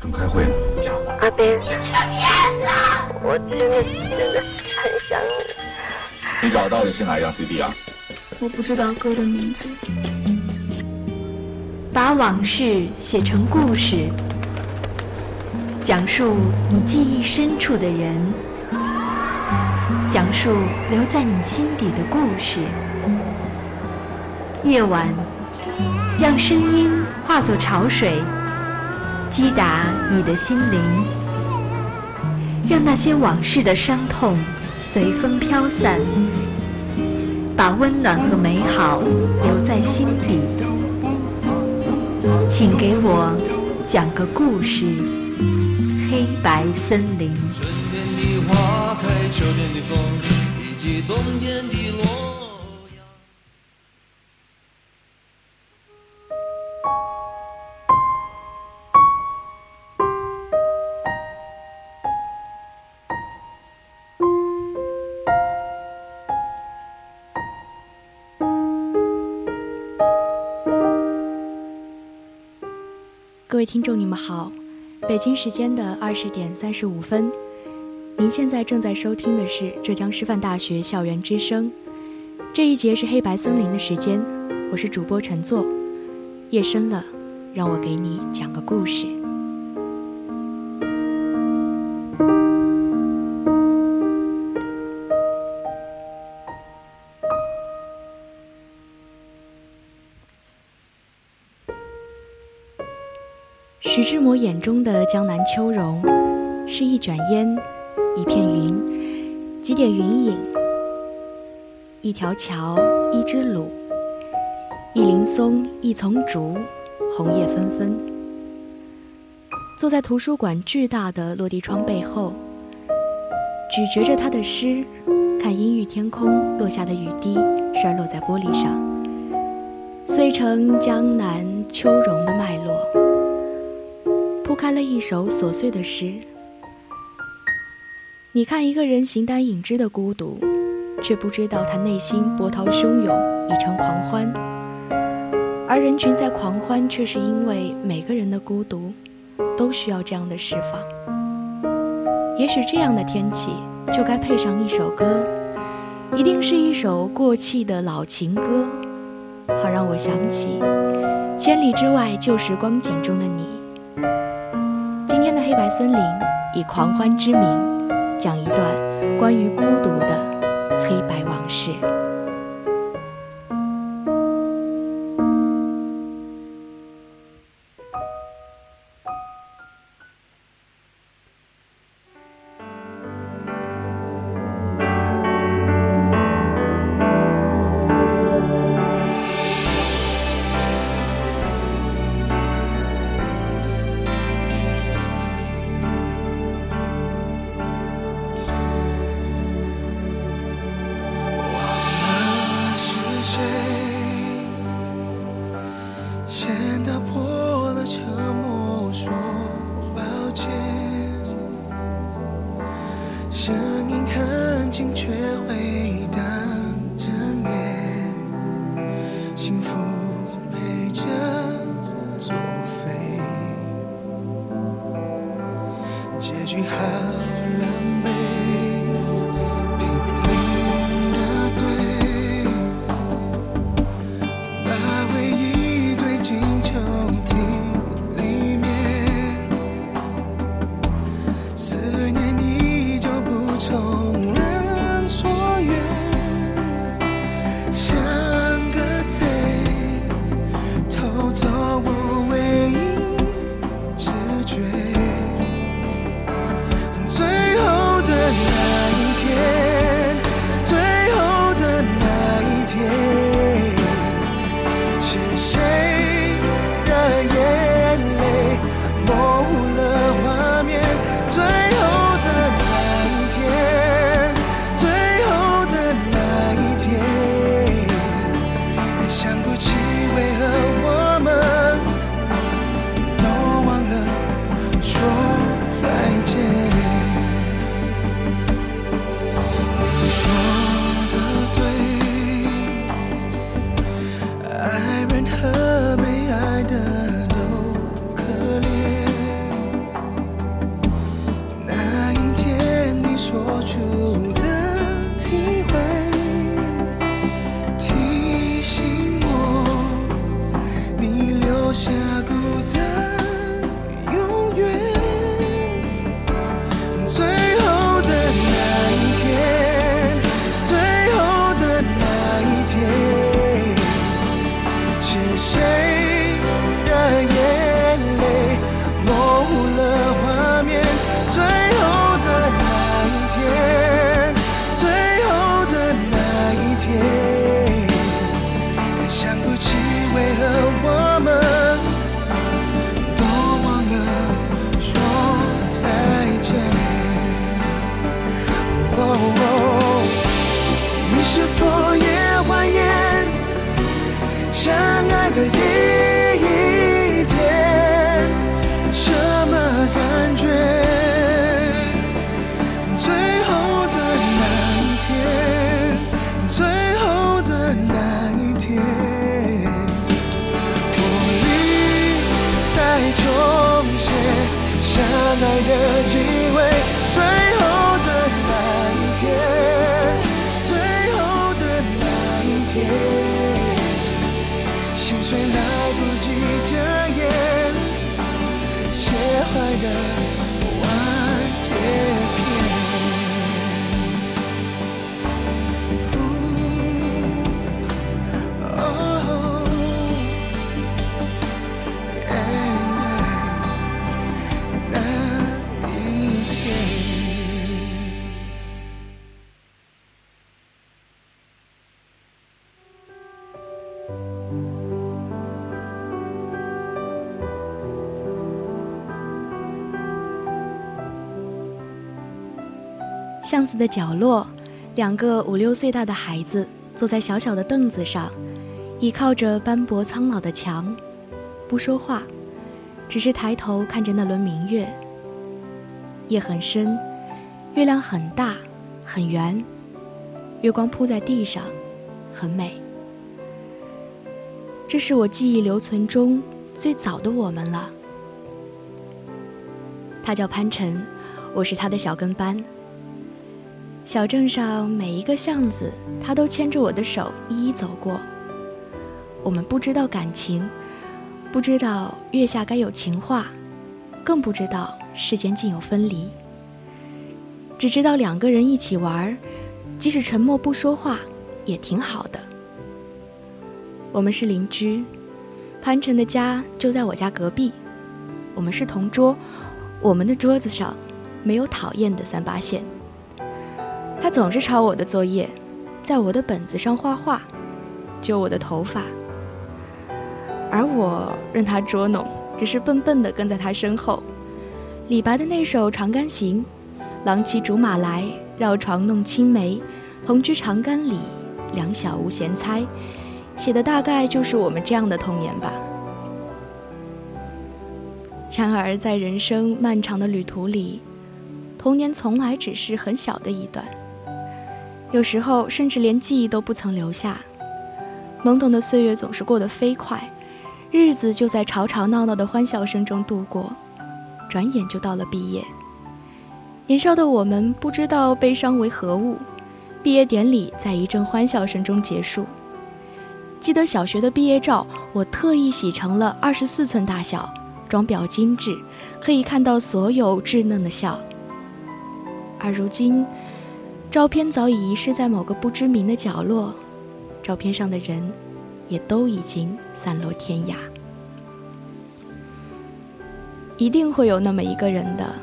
正开会呢。阿斌，我真的真的很想你。你找到的是哪张 CD 啊？我不知道歌的名字。把往事写成故事，讲述你记忆深处的人，讲述留在你心底的故事。夜晚，让声音化作潮水，击打你的心灵，让那些往事的伤痛随风飘散，把温暖和美好留在心底。请给我讲个故事，《黑白森林》。春天的花开，秋天的风，以及冬天的洛位听众，你们好，北京时间的二十点三十五分，您现在正在收听的是浙江师范大学校园之声，这一节是黑白森林的时间，我是主播陈作。夜深了，让我给你讲个故事。徐志摩眼中的江南秋容，是一卷烟，一片云，几点云影，一条桥，一只橹，一林松，一丛竹，红叶纷纷。坐在图书馆巨大的落地窗背后，咀嚼着他的诗，看阴郁天空落下的雨滴，摔落在玻璃上，碎成江南秋容的脉络。铺开了一首琐碎的诗。你看一个人形单影只的孤独，却不知道他内心波涛汹涌，已成狂欢。而人群在狂欢，却是因为每个人的孤独，都需要这样的释放。也许这样的天气，就该配上一首歌，一定是一首过气的老情歌，好让我想起千里之外旧时光景中的你。今天的黑白森林以狂欢之名，讲一段关于孤独的黑白往事。巷子的角落，两个五六岁大的孩子坐在小小的凳子上，倚靠着斑驳苍老的墙，不说话，只是抬头看着那轮明月。夜很深，月亮很大，很圆，月光铺在地上，很美。这是我记忆留存中最早的我们了。他叫潘晨，我是他的小跟班。小镇上每一个巷子，他都牵着我的手一一走过。我们不知道感情，不知道月下该有情话，更不知道世间竟有分离。只知道两个人一起玩，即使沉默不说话，也挺好的。我们是邻居，潘晨的家就在我家隔壁，我们是同桌，我们的桌子上没有讨厌的三八线。他总是抄我的作业，在我的本子上画画，揪我的头发，而我任他捉弄，只是笨笨地跟在他身后。李白的那首《长干行》：“郎骑竹马来，绕床弄青梅。同居长干里，两小无嫌猜。”写的大概就是我们这样的童年吧。然而，在人生漫长的旅途里，童年从来只是很小的一段。有时候甚至连记忆都不曾留下。懵懂的岁月总是过得飞快，日子就在吵吵闹闹的欢笑声中度过，转眼就到了毕业。年少的我们不知道悲伤为何物，毕业典礼在一阵欢笑声中结束。记得小学的毕业照，我特意洗成了二十四寸大小，装裱精致，可以看到所有稚嫩的笑。而如今，照片早已遗失在某个不知名的角落，照片上的人也都已经散落天涯。一定会有那么一个人的，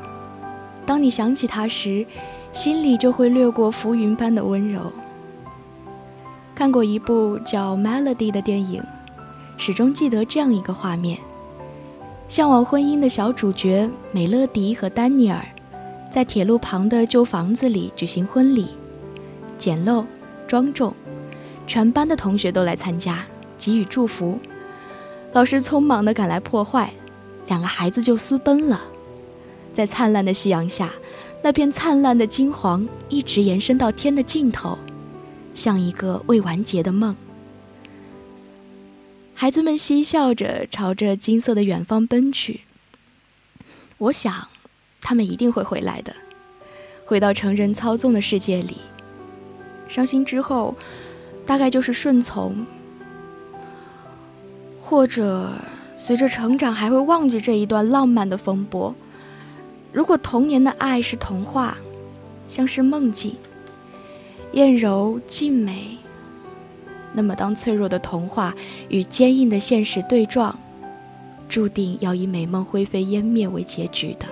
当你想起他时，心里就会掠过浮云般的温柔。看过一部叫《Melody》的电影，始终记得这样一个画面：向往婚姻的小主角美乐迪和丹尼尔。在铁路旁的旧房子里举行婚礼，简陋庄重，全班的同学都来参加，给予祝福。老师匆忙地赶来破坏，两个孩子就私奔了。在灿烂的夕阳下，那片灿烂的金黄一直延伸到天的尽头，像一个未完结的梦。孩子们嬉笑着朝着金色的远方奔去。我想。他们一定会回来的，回到成人操纵的世界里。伤心之后，大概就是顺从，或者随着成长还会忘记这一段浪漫的风波。如果童年的爱是童话，像是梦境，艳柔静美，那么当脆弱的童话与坚硬的现实对撞，注定要以美梦灰飞烟灭为结局的。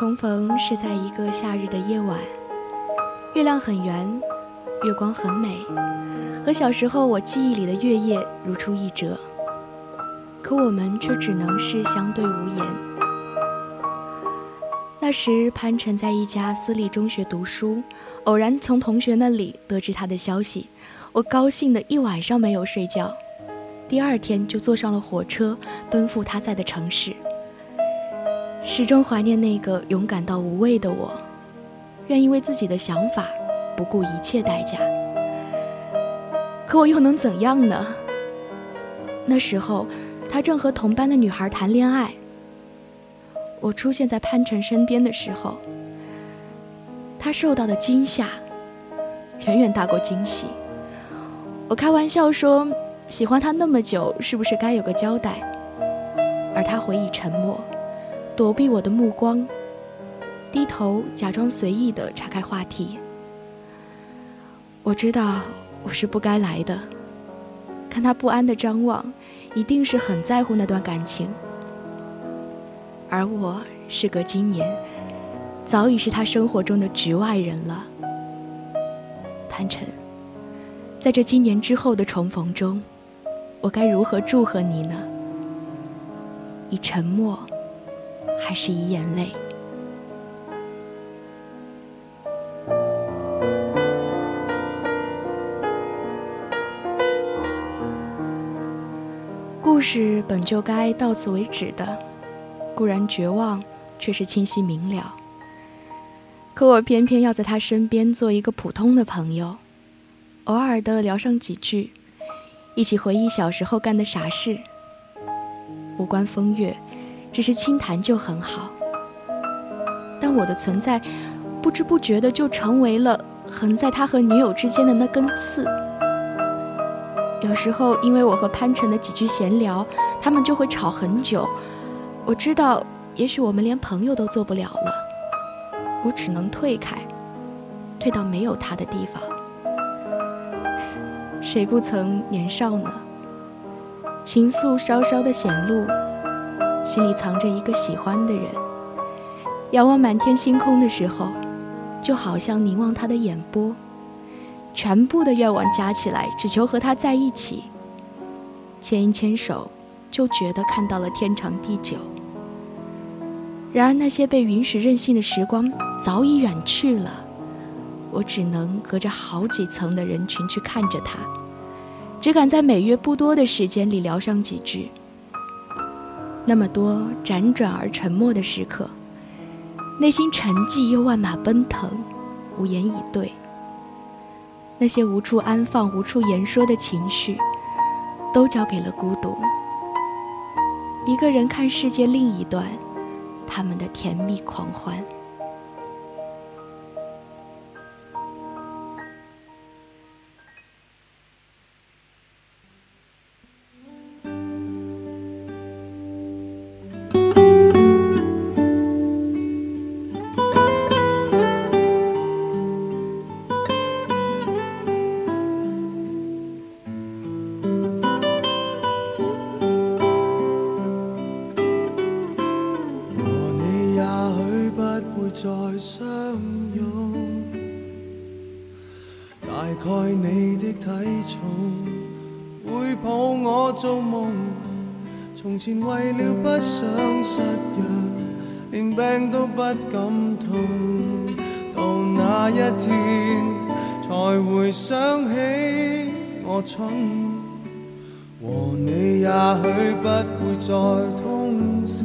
重逢是在一个夏日的夜晚，月亮很圆，月光很美，和小时候我记忆里的月夜如出一辙。可我们却只能是相对无言。那时，潘晨在一家私立中学读书，偶然从同学那里得知他的消息，我高兴的一晚上没有睡觉。第二天就坐上了火车，奔赴他在的城市。始终怀念那个勇敢到无畏的我，愿意为自己的想法不顾一切代价。可我又能怎样呢？那时候，他正和同班的女孩谈恋爱。我出现在潘晨身边的时候，他受到的惊吓远远大过惊喜。我开玩笑说，喜欢他那么久，是不是该有个交代？而他回以沉默。躲避我的目光，低头假装随意的岔开话题。我知道我是不该来的，看他不安的张望，一定是很在乎那段感情。而我事隔今年，早已是他生活中的局外人了。潘晨，在这今年之后的重逢中，我该如何祝贺你呢？以沉默。还是以眼泪。故事本就该到此为止的，固然绝望，却是清晰明了。可我偏偏要在他身边做一个普通的朋友，偶尔的聊上几句，一起回忆小时候干的傻事，无关风月。只是轻谈就很好，但我的存在，不知不觉的就成为了横在他和女友之间的那根刺。有时候，因为我和潘晨的几句闲聊，他们就会吵很久。我知道，也许我们连朋友都做不了了，我只能退开，退到没有他的地方。谁不曾年少呢？情愫稍稍的显露。心里藏着一个喜欢的人，仰望满天星空的时候，就好像凝望他的眼波，全部的愿望加起来，只求和他在一起。牵一牵手，就觉得看到了天长地久。然而那些被允许任性的时光早已远去了，我只能隔着好几层的人群去看着他，只敢在每月不多的时间里聊上几句。那么多辗转而沉默的时刻，内心沉寂又万马奔腾，无言以对。那些无处安放、无处言说的情绪，都交给了孤独。一个人看世界另一端，他们的甜蜜狂欢。大概你的体重会抱我做梦，从前为了不想失约，连病都不敢痛。到那一天，才回想起我蠢。和你也许不会再通宵，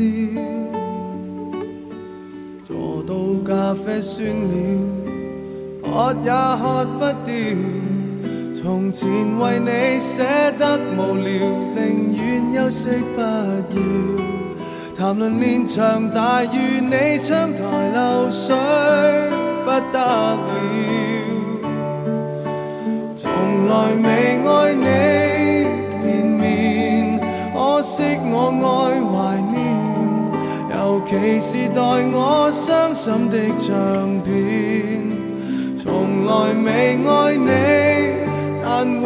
坐到咖啡酸了，喝也喝不掉。从前为你舍得无聊，宁愿休息不要谈论连场大雨，你窗台漏水不得了。从来未爱你连绵，可惜我爱怀念，尤其是待我伤心的唱片。从来未爱你。但永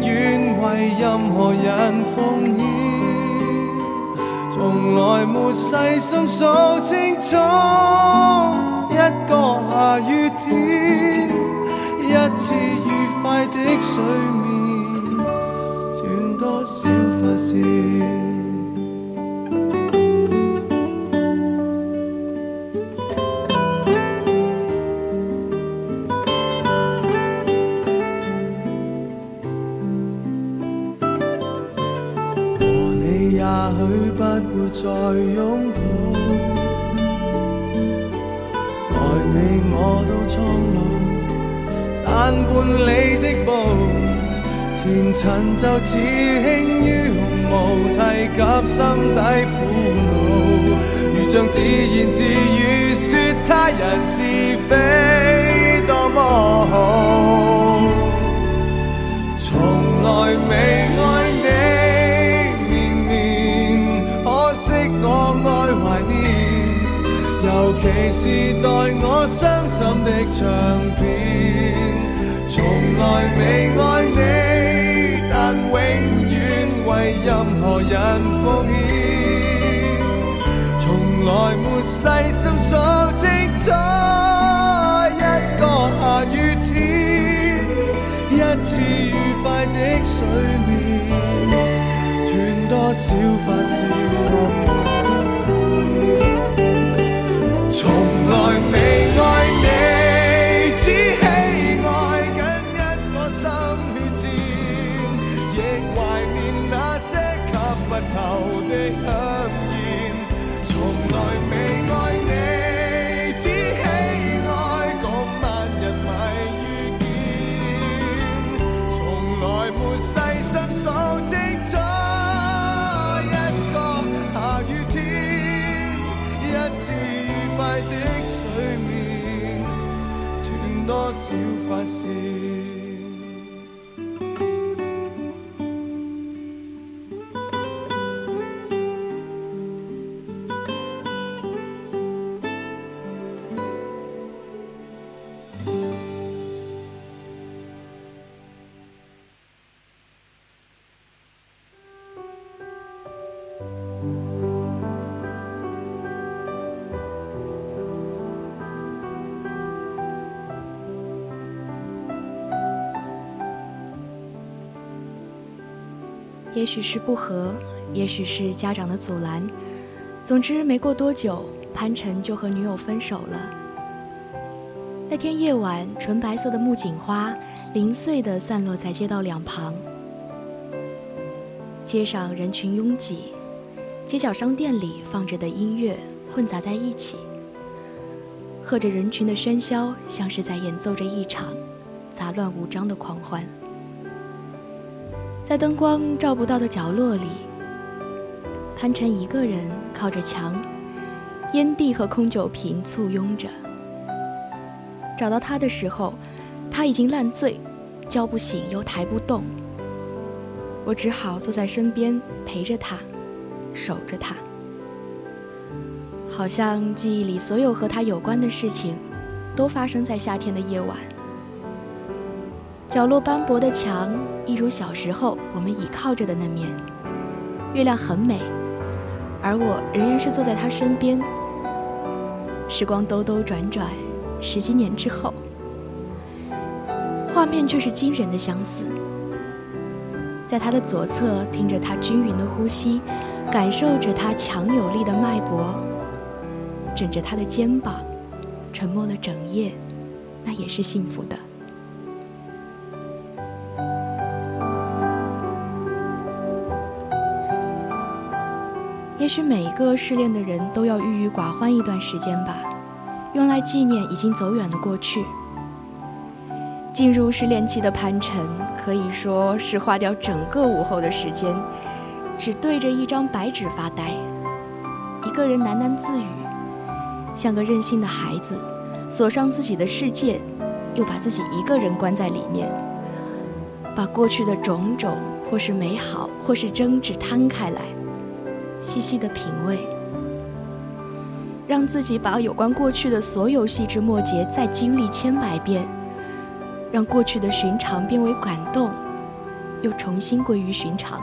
远为任何人奉献。从来没细心数清楚，一个下雨天，一次愉快的睡眠，断多少发线线。再拥抱，待你我都苍老，散半里的步，前尘就似轻于鸿毛，提及心底苦恼，如像自言自语说他人是非多么好，从来未是待我伤心的唱片，从来未爱你，但永远为任何人奉献，从来没细心数清楚一个下雨天，一次愉快的睡眠，断多少从来未爱也许是不和，也许是家长的阻拦，总之没过多久，潘晨就和女友分手了。那天夜晚，纯白色的木槿花零碎地散落在街道两旁，街上人群拥挤，街角商店里放着的音乐混杂在一起，和着人群的喧嚣，像是在演奏着一场杂乱无章的狂欢。在灯光照不到的角落里，潘晨一个人靠着墙，烟蒂和空酒瓶簇拥着。找到他的时候，他已经烂醉，叫不醒又抬不动。我只好坐在身边陪着他，守着他。好像记忆里所有和他有关的事情，都发生在夏天的夜晚。角落斑驳的墙，一如小时候我们倚靠着的那面。月亮很美，而我仍然是坐在他身边。时光兜兜转转，十几年之后，画面却是惊人的相似。在他的左侧，听着他均匀的呼吸，感受着他强有力的脉搏，枕着他的肩膀，沉默了整夜，那也是幸福的。也许每一个失恋的人都要郁郁寡欢一段时间吧，用来纪念已经走远的过去。进入失恋期的潘晨可以说是花掉整个午后的时间，只对着一张白纸发呆，一个人喃喃自语，像个任性的孩子，锁上自己的世界，又把自己一个人关在里面，把过去的种种，或是美好，或是争执摊开来。细细的品味，让自己把有关过去的所有细枝末节再经历千百遍，让过去的寻常变为感动，又重新归于寻常。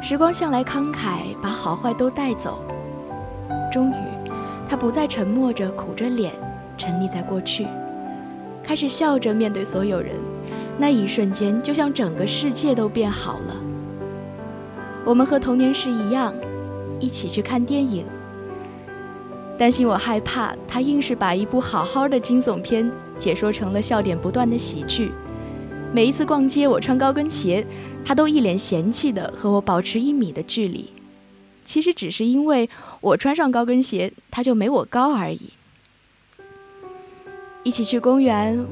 时光向来慷慨，把好坏都带走。终于，他不再沉默着、苦着脸，沉溺在过去，开始笑着面对所有人。那一瞬间，就像整个世界都变好了。我们和童年时一样，一起去看电影。担心我害怕，他硬是把一部好好的惊悚片解说成了笑点不断的喜剧。每一次逛街，我穿高跟鞋，他都一脸嫌弃的和我保持一米的距离。其实只是因为我穿上高跟鞋，他就没我高而已。一起去公园，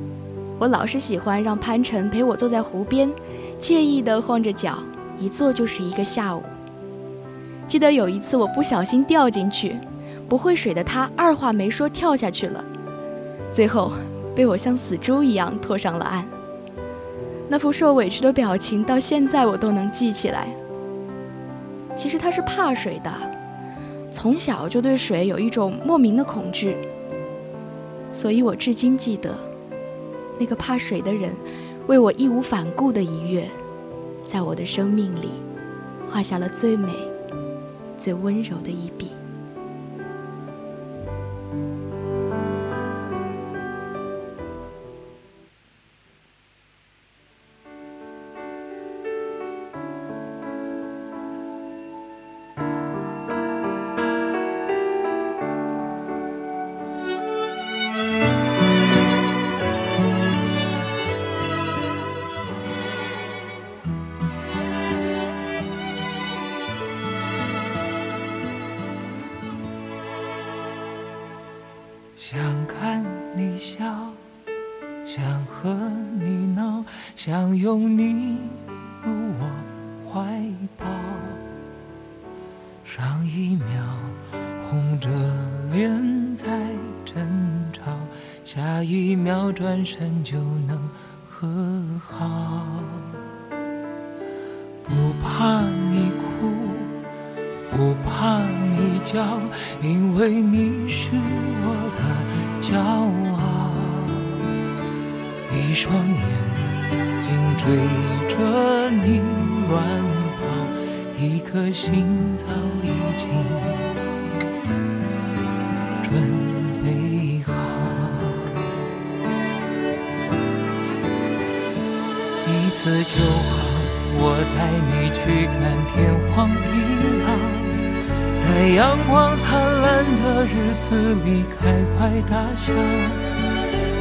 我老是喜欢让潘晨陪我坐在湖边，惬意的晃着脚，一坐就是一个下午。记得有一次我不小心掉进去。不会水的他二话没说跳下去了，最后被我像死猪一样拖上了岸。那副受委屈的表情到现在我都能记起来。其实他是怕水的，从小就对水有一种莫名的恐惧，所以我至今记得，那个怕水的人为我义无反顾的一跃，在我的生命里画下了最美、最温柔的一笔。准备好。一次就好，我带你去看天荒地老。在阳光灿烂的日子里开怀大笑，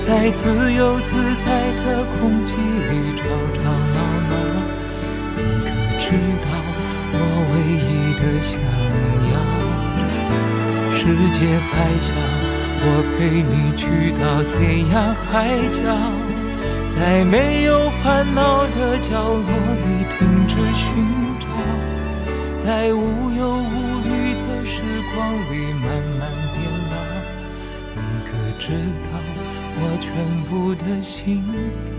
在自由自在的空气里吵吵闹闹。你可知道我唯一的想要？世界还小，我陪你去到天涯海角，在没有烦恼的角落里停止寻找，在无忧无虑的时。光里慢慢变老，你可知道我全部的心跳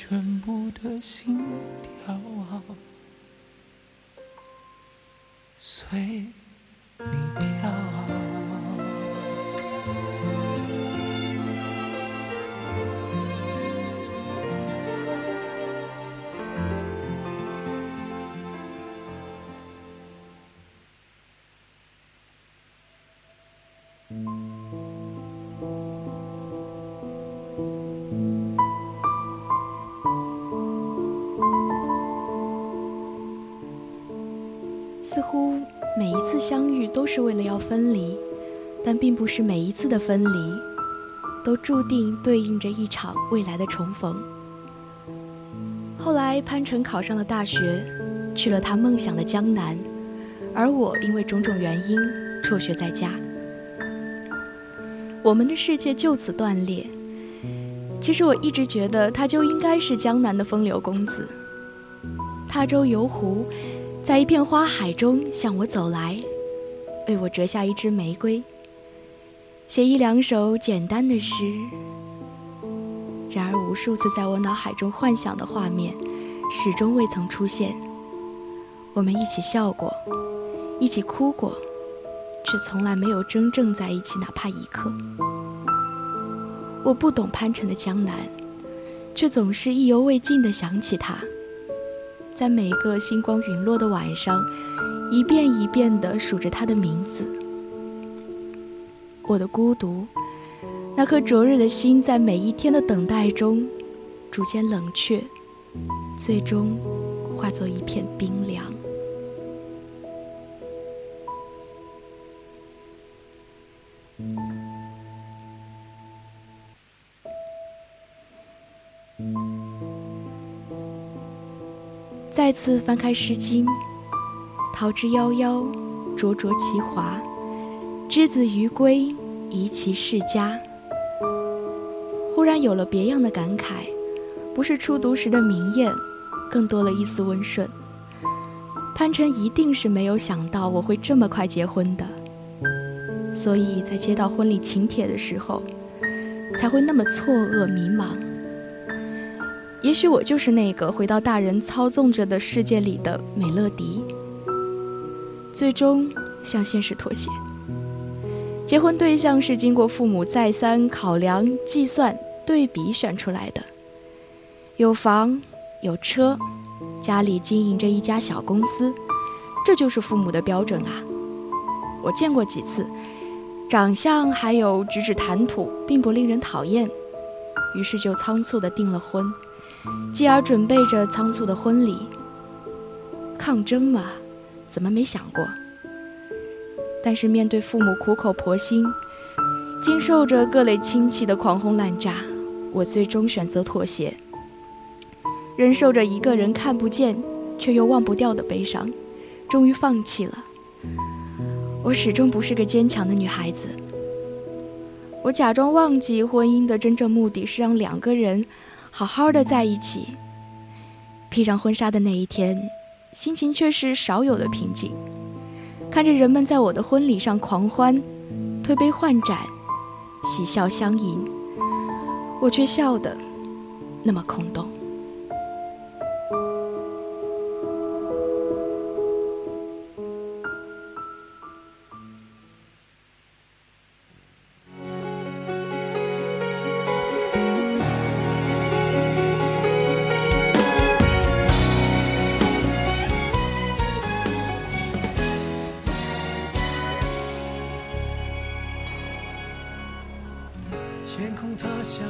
全部的心跳，随你跳。都是为了要分离，但并不是每一次的分离都注定对应着一场未来的重逢。后来，潘晨考上了大学，去了他梦想的江南，而我因为种种原因辍学在家。我们的世界就此断裂。其实我一直觉得他就应该是江南的风流公子，踏舟游湖。在一片花海中向我走来，为我折下一支玫瑰，写一两首简单的诗。然而，无数次在我脑海中幻想的画面，始终未曾出现。我们一起笑过，一起哭过，却从来没有真正在一起，哪怕一刻。我不懂潘城的江南，却总是意犹未尽地想起他。在每一个星光陨落的晚上，一遍一遍地数着他的名字。我的孤独，那颗灼热的心，在每一天的等待中，逐渐冷却，最终化作一片冰凉。再次翻开《诗经》，桃之夭夭，灼灼其华。之子于归，宜其室家。忽然有了别样的感慨，不是初读时的明艳，更多了一丝温顺。潘晨一定是没有想到我会这么快结婚的，所以在接到婚礼请帖的时候，才会那么错愕迷茫。也许我就是那个回到大人操纵着的世界里的美乐迪，最终向现实妥协。结婚对象是经过父母再三考量、计算、对比选出来的，有房有车，家里经营着一家小公司，这就是父母的标准啊。我见过几次，长相还有举止谈吐并不令人讨厌，于是就仓促地订了婚。继而准备着仓促的婚礼。抗争嘛，怎么没想过？但是面对父母苦口婆心，经受着各类亲戚的狂轰滥炸，我最终选择妥协，忍受着一个人看不见却又忘不掉的悲伤，终于放弃了。我始终不是个坚强的女孩子。我假装忘记婚姻的真正目的是让两个人。好好的在一起，披上婚纱的那一天，心情却是少有的平静。看着人们在我的婚礼上狂欢、推杯换盏、喜笑相迎，我却笑得那么空洞。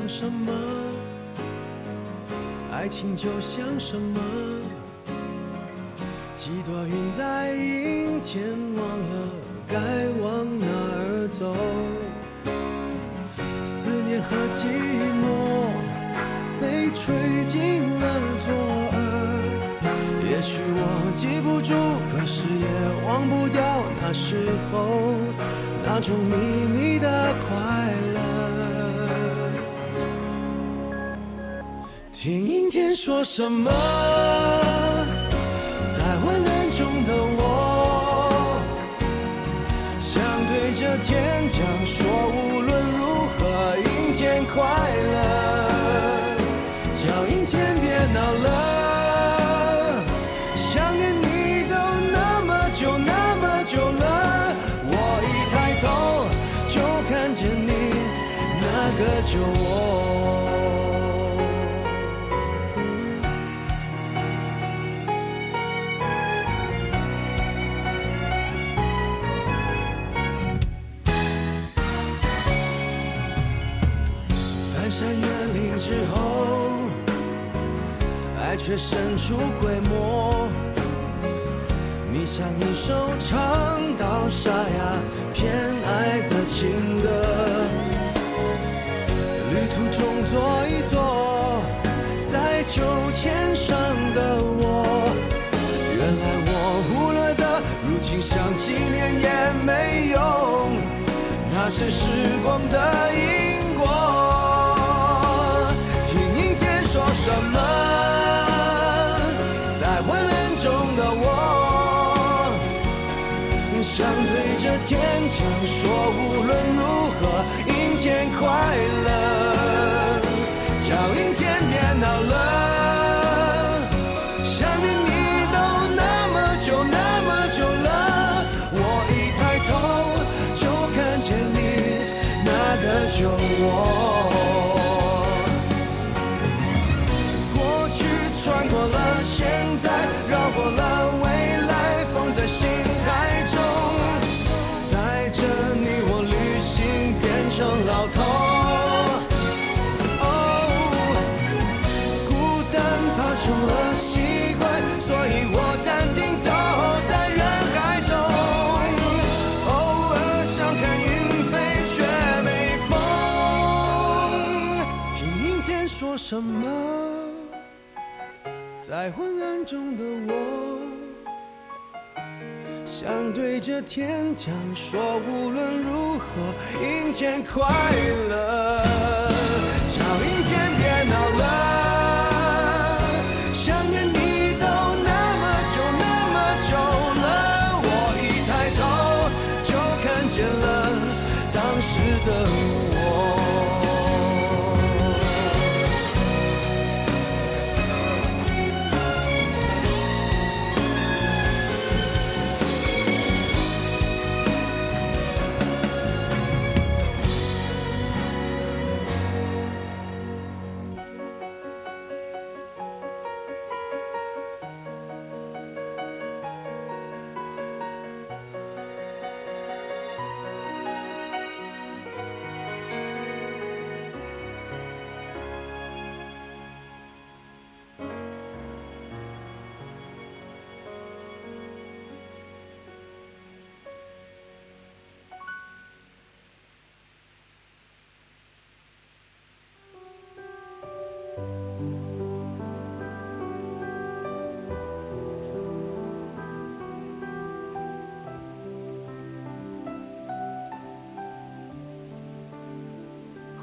什么？爱情就像什么，几朵云在阴天忘了该往哪儿走，思念和寂寞被吹进了左耳，也许我记不住，可是也忘不掉那时候那种迷你的快乐。听阴天说什么，却神出鬼没。你像一首唱到沙哑偏爱的情歌，旅途中坐一坐，在秋千上的我，原来我忽略的，如今想纪念也没用，那是时光的因果。听阴天说什么，对着天讲说，无论如何，阴天快乐，什么？在昏暗中的我，想对着天讲说，无论如何，阴天快乐，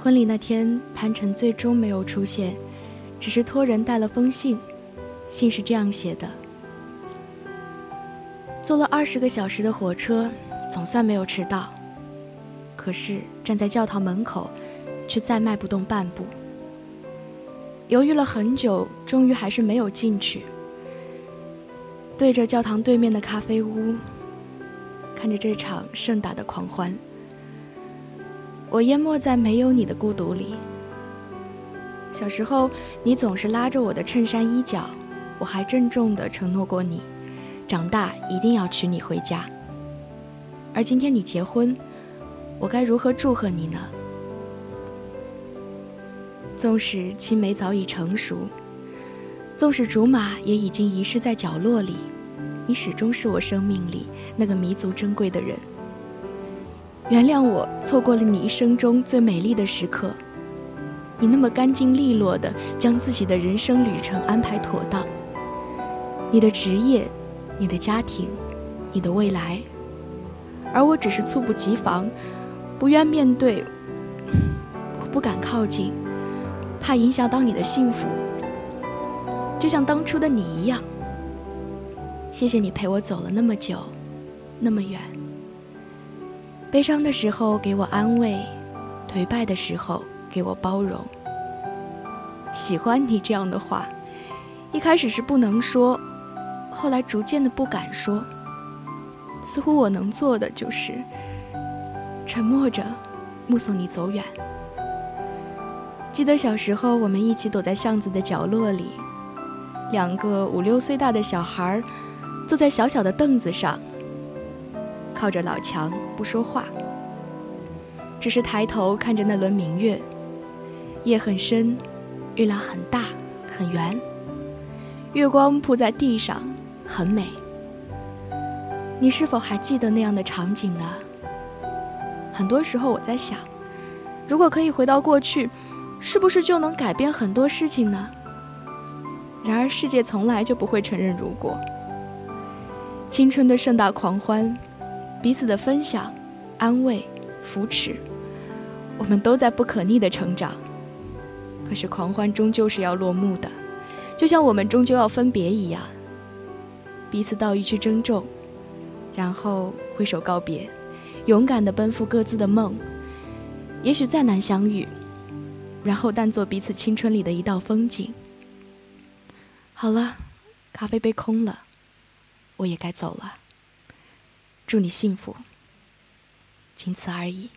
婚礼那天，潘晨最终没有出现，只是托人带了封信。信是这样写的：坐了二十个小时的火车，总算没有迟到。可是站在教堂门口，却再迈不动半步。犹豫了很久，终于还是没有进去。对着教堂对面的咖啡屋，看着这场盛大的狂欢。我淹没在没有你的孤独里。小时候，你总是拉着我的衬衫衣角，我还郑重地承诺过你，长大一定要娶你回家。而今天你结婚，我该如何祝贺你呢？纵使青梅早已成熟，纵使竹马也已经遗失在角落里，你始终是我生命里那个弥足珍贵的人。原谅我错过了你一生中最美丽的时刻。你那么干净利落地将自己的人生旅程安排妥当，你的职业、你的家庭、你的未来，而我只是猝不及防，不愿面对，我不敢靠近，怕影响到你的幸福，就像当初的你一样。谢谢你陪我走了那么久，那么远。悲伤的时候给我安慰，颓败的时候给我包容。喜欢你这样的话，一开始是不能说，后来逐渐的不敢说。似乎我能做的就是沉默着，目送你走远。记得小时候，我们一起躲在巷子的角落里，两个五六岁大的小孩坐在小小的凳子上，靠着老墙不说话，只是抬头看着那轮明月。夜很深，月亮很大很圆，月光铺在地上，很美。你是否还记得那样的场景呢？很多时候我在想，如果可以回到过去，是不是就能改变很多事情呢？然而世界从来就不会承认如果。青春的盛大狂欢，彼此的分享、安慰、扶持，我们都在不可逆的成长。可是狂欢终究是要落幕的，就像我们终究要分别一样。彼此道一句珍重，然后挥手告别，勇敢地奔赴各自的梦。也许再难相遇，然后当做彼此青春里的一道风景。好了，咖啡杯空了。我也该走了。祝你幸福仅此而已。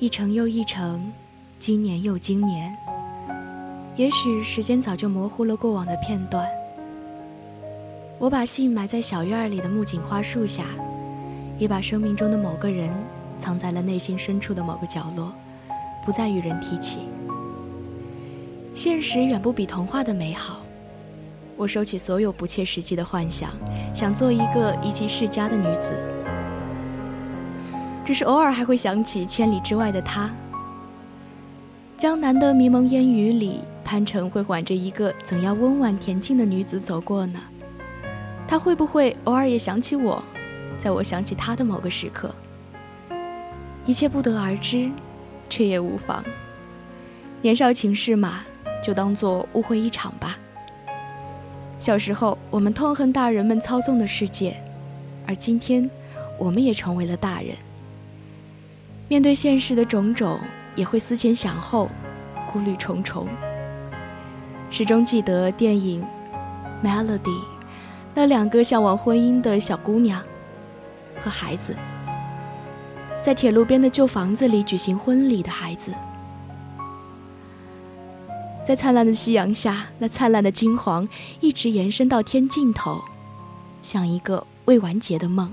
一程又一程，今年又今年。也许时间早就模糊了过往的片段。我把信埋在小院里的木槿花树下，也把生命中的某个人藏在了内心深处的某个角落，不再与人提起。现实远不比童话的美好。我收起所有不切实际的幻想，想做一个一骑世家的女子。只是偶尔还会想起千里之外的他。江南的迷蒙烟雨里，潘城会挽着一个怎样温婉恬静的女子走过呢？他会不会偶尔也想起我，在我想起他的某个时刻？一切不得而知，却也无妨。年少情事嘛，就当做误会一场吧。小时候，我们痛恨大人们操纵的世界，而今天，我们也成为了大人。面对现实的种种。也会思前想后，顾虑重重。始终记得电影《Melody》，那两个向往婚姻的小姑娘和孩子，在铁路边的旧房子里举行婚礼的孩子，在灿烂的夕阳下，那灿烂的金黄一直延伸到天尽头，像一个未完结的梦。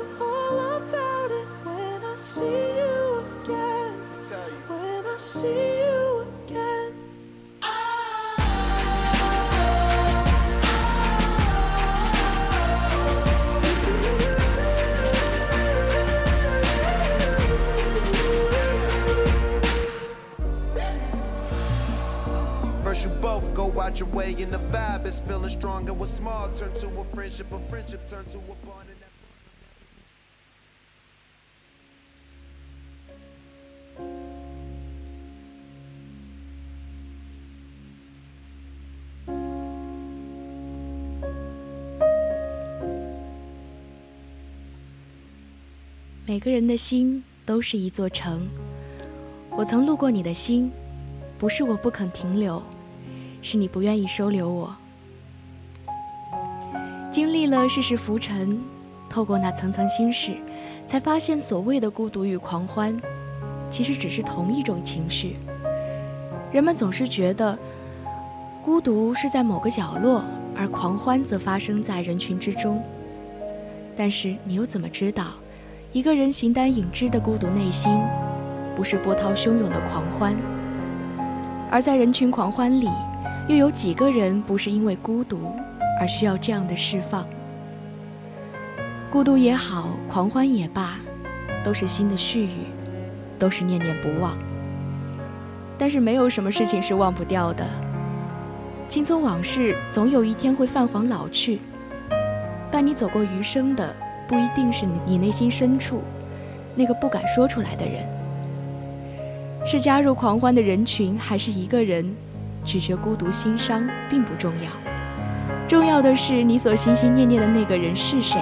feeling strong and was small turn to a friendship, a friendship turn to a bond and that- 每个人的心都是一座城。我曾路过你的心，不是我不肯停留，是你不愿意收留我。了世事浮沉，透过那层层心事，才发现所谓的孤独与狂欢，其实只是同一种情绪。人们总是觉得，孤独是在某个角落，而狂欢则发生在人群之中。但是你又怎么知道？一个人形单影只的孤独内心，不是波涛汹涌的狂欢；而在人群狂欢里，又有几个人不是因为孤独而需要这样的释放？孤独也好，狂欢也罢，都是心的絮语，都是念念不忘。但是没有什么事情是忘不掉的，青葱往事总有一天会泛黄老去，伴你走过余生的。不一定是你内心深处那个不敢说出来的人，是加入狂欢的人群，还是一个人咀嚼孤独心伤，并不重要。重要的是你所心心念念的那个人是谁。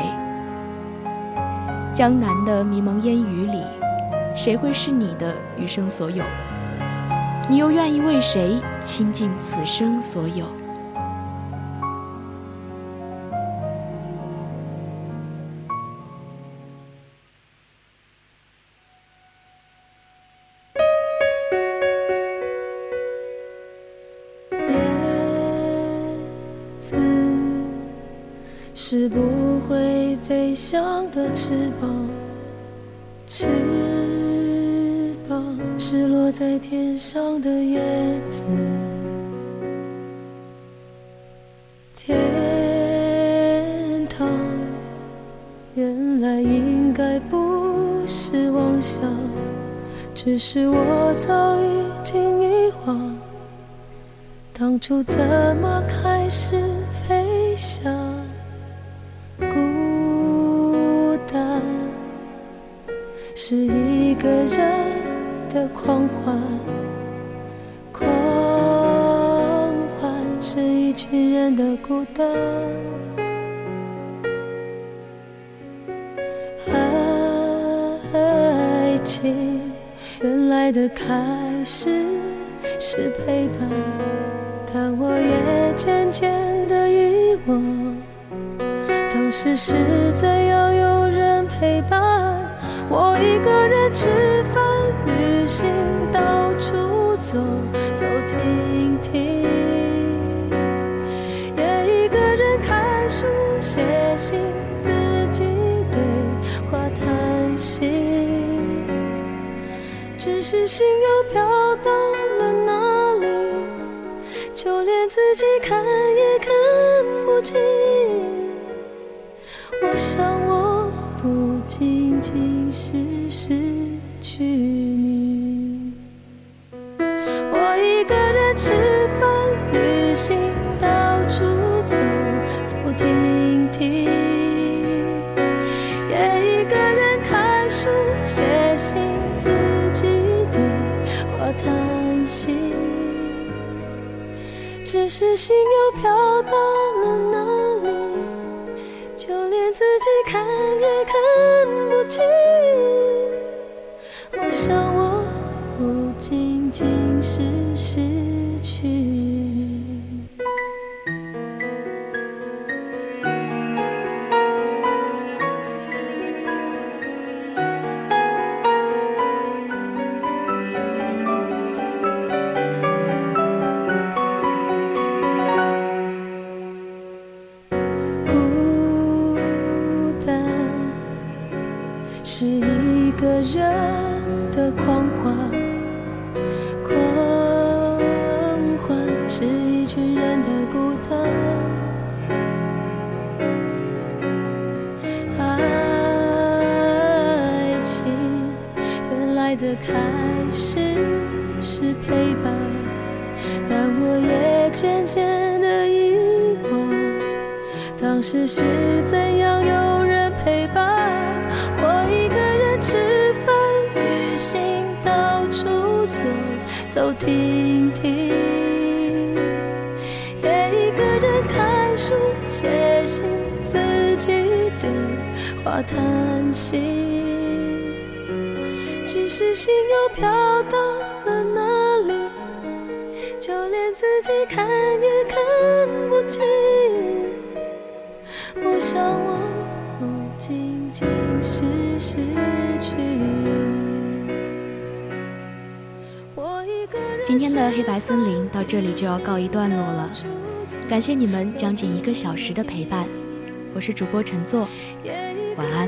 江南的迷蒙烟雨里，谁会是你的余生所有？你又愿意为谁倾尽此生所有？的翅膀，翅膀是落在天上的叶子。天堂原来应该不是妄想，只是我早已经遗忘，当初怎么开始飞翔？是一个人的狂欢，狂欢是一群人的孤单。爱情原来的开始是陪伴，但我也渐渐的遗忘。当时是怎样有人陪伴我一个人吃饭、旅行、到处走走停停，也一个人看书、写信，自己对话谈心。只是心又飘到了哪里，就连自己看也看不清。是心又飘到了哪里？就连自己看但我也渐渐的遗忘。当时是怎样有人陪伴我一个人吃饭、旅行，到处走走停停，也一个人看书、写信，自己对话谈心。只是心又飘到看也看不清。我想，我不仅仅是失去你。我一个人今天的黑白森林到这里就要告一段落了，感谢你们将近一个小时的陪伴，我是主播陈作，晚安。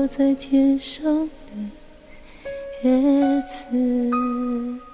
飘在天上的叶子。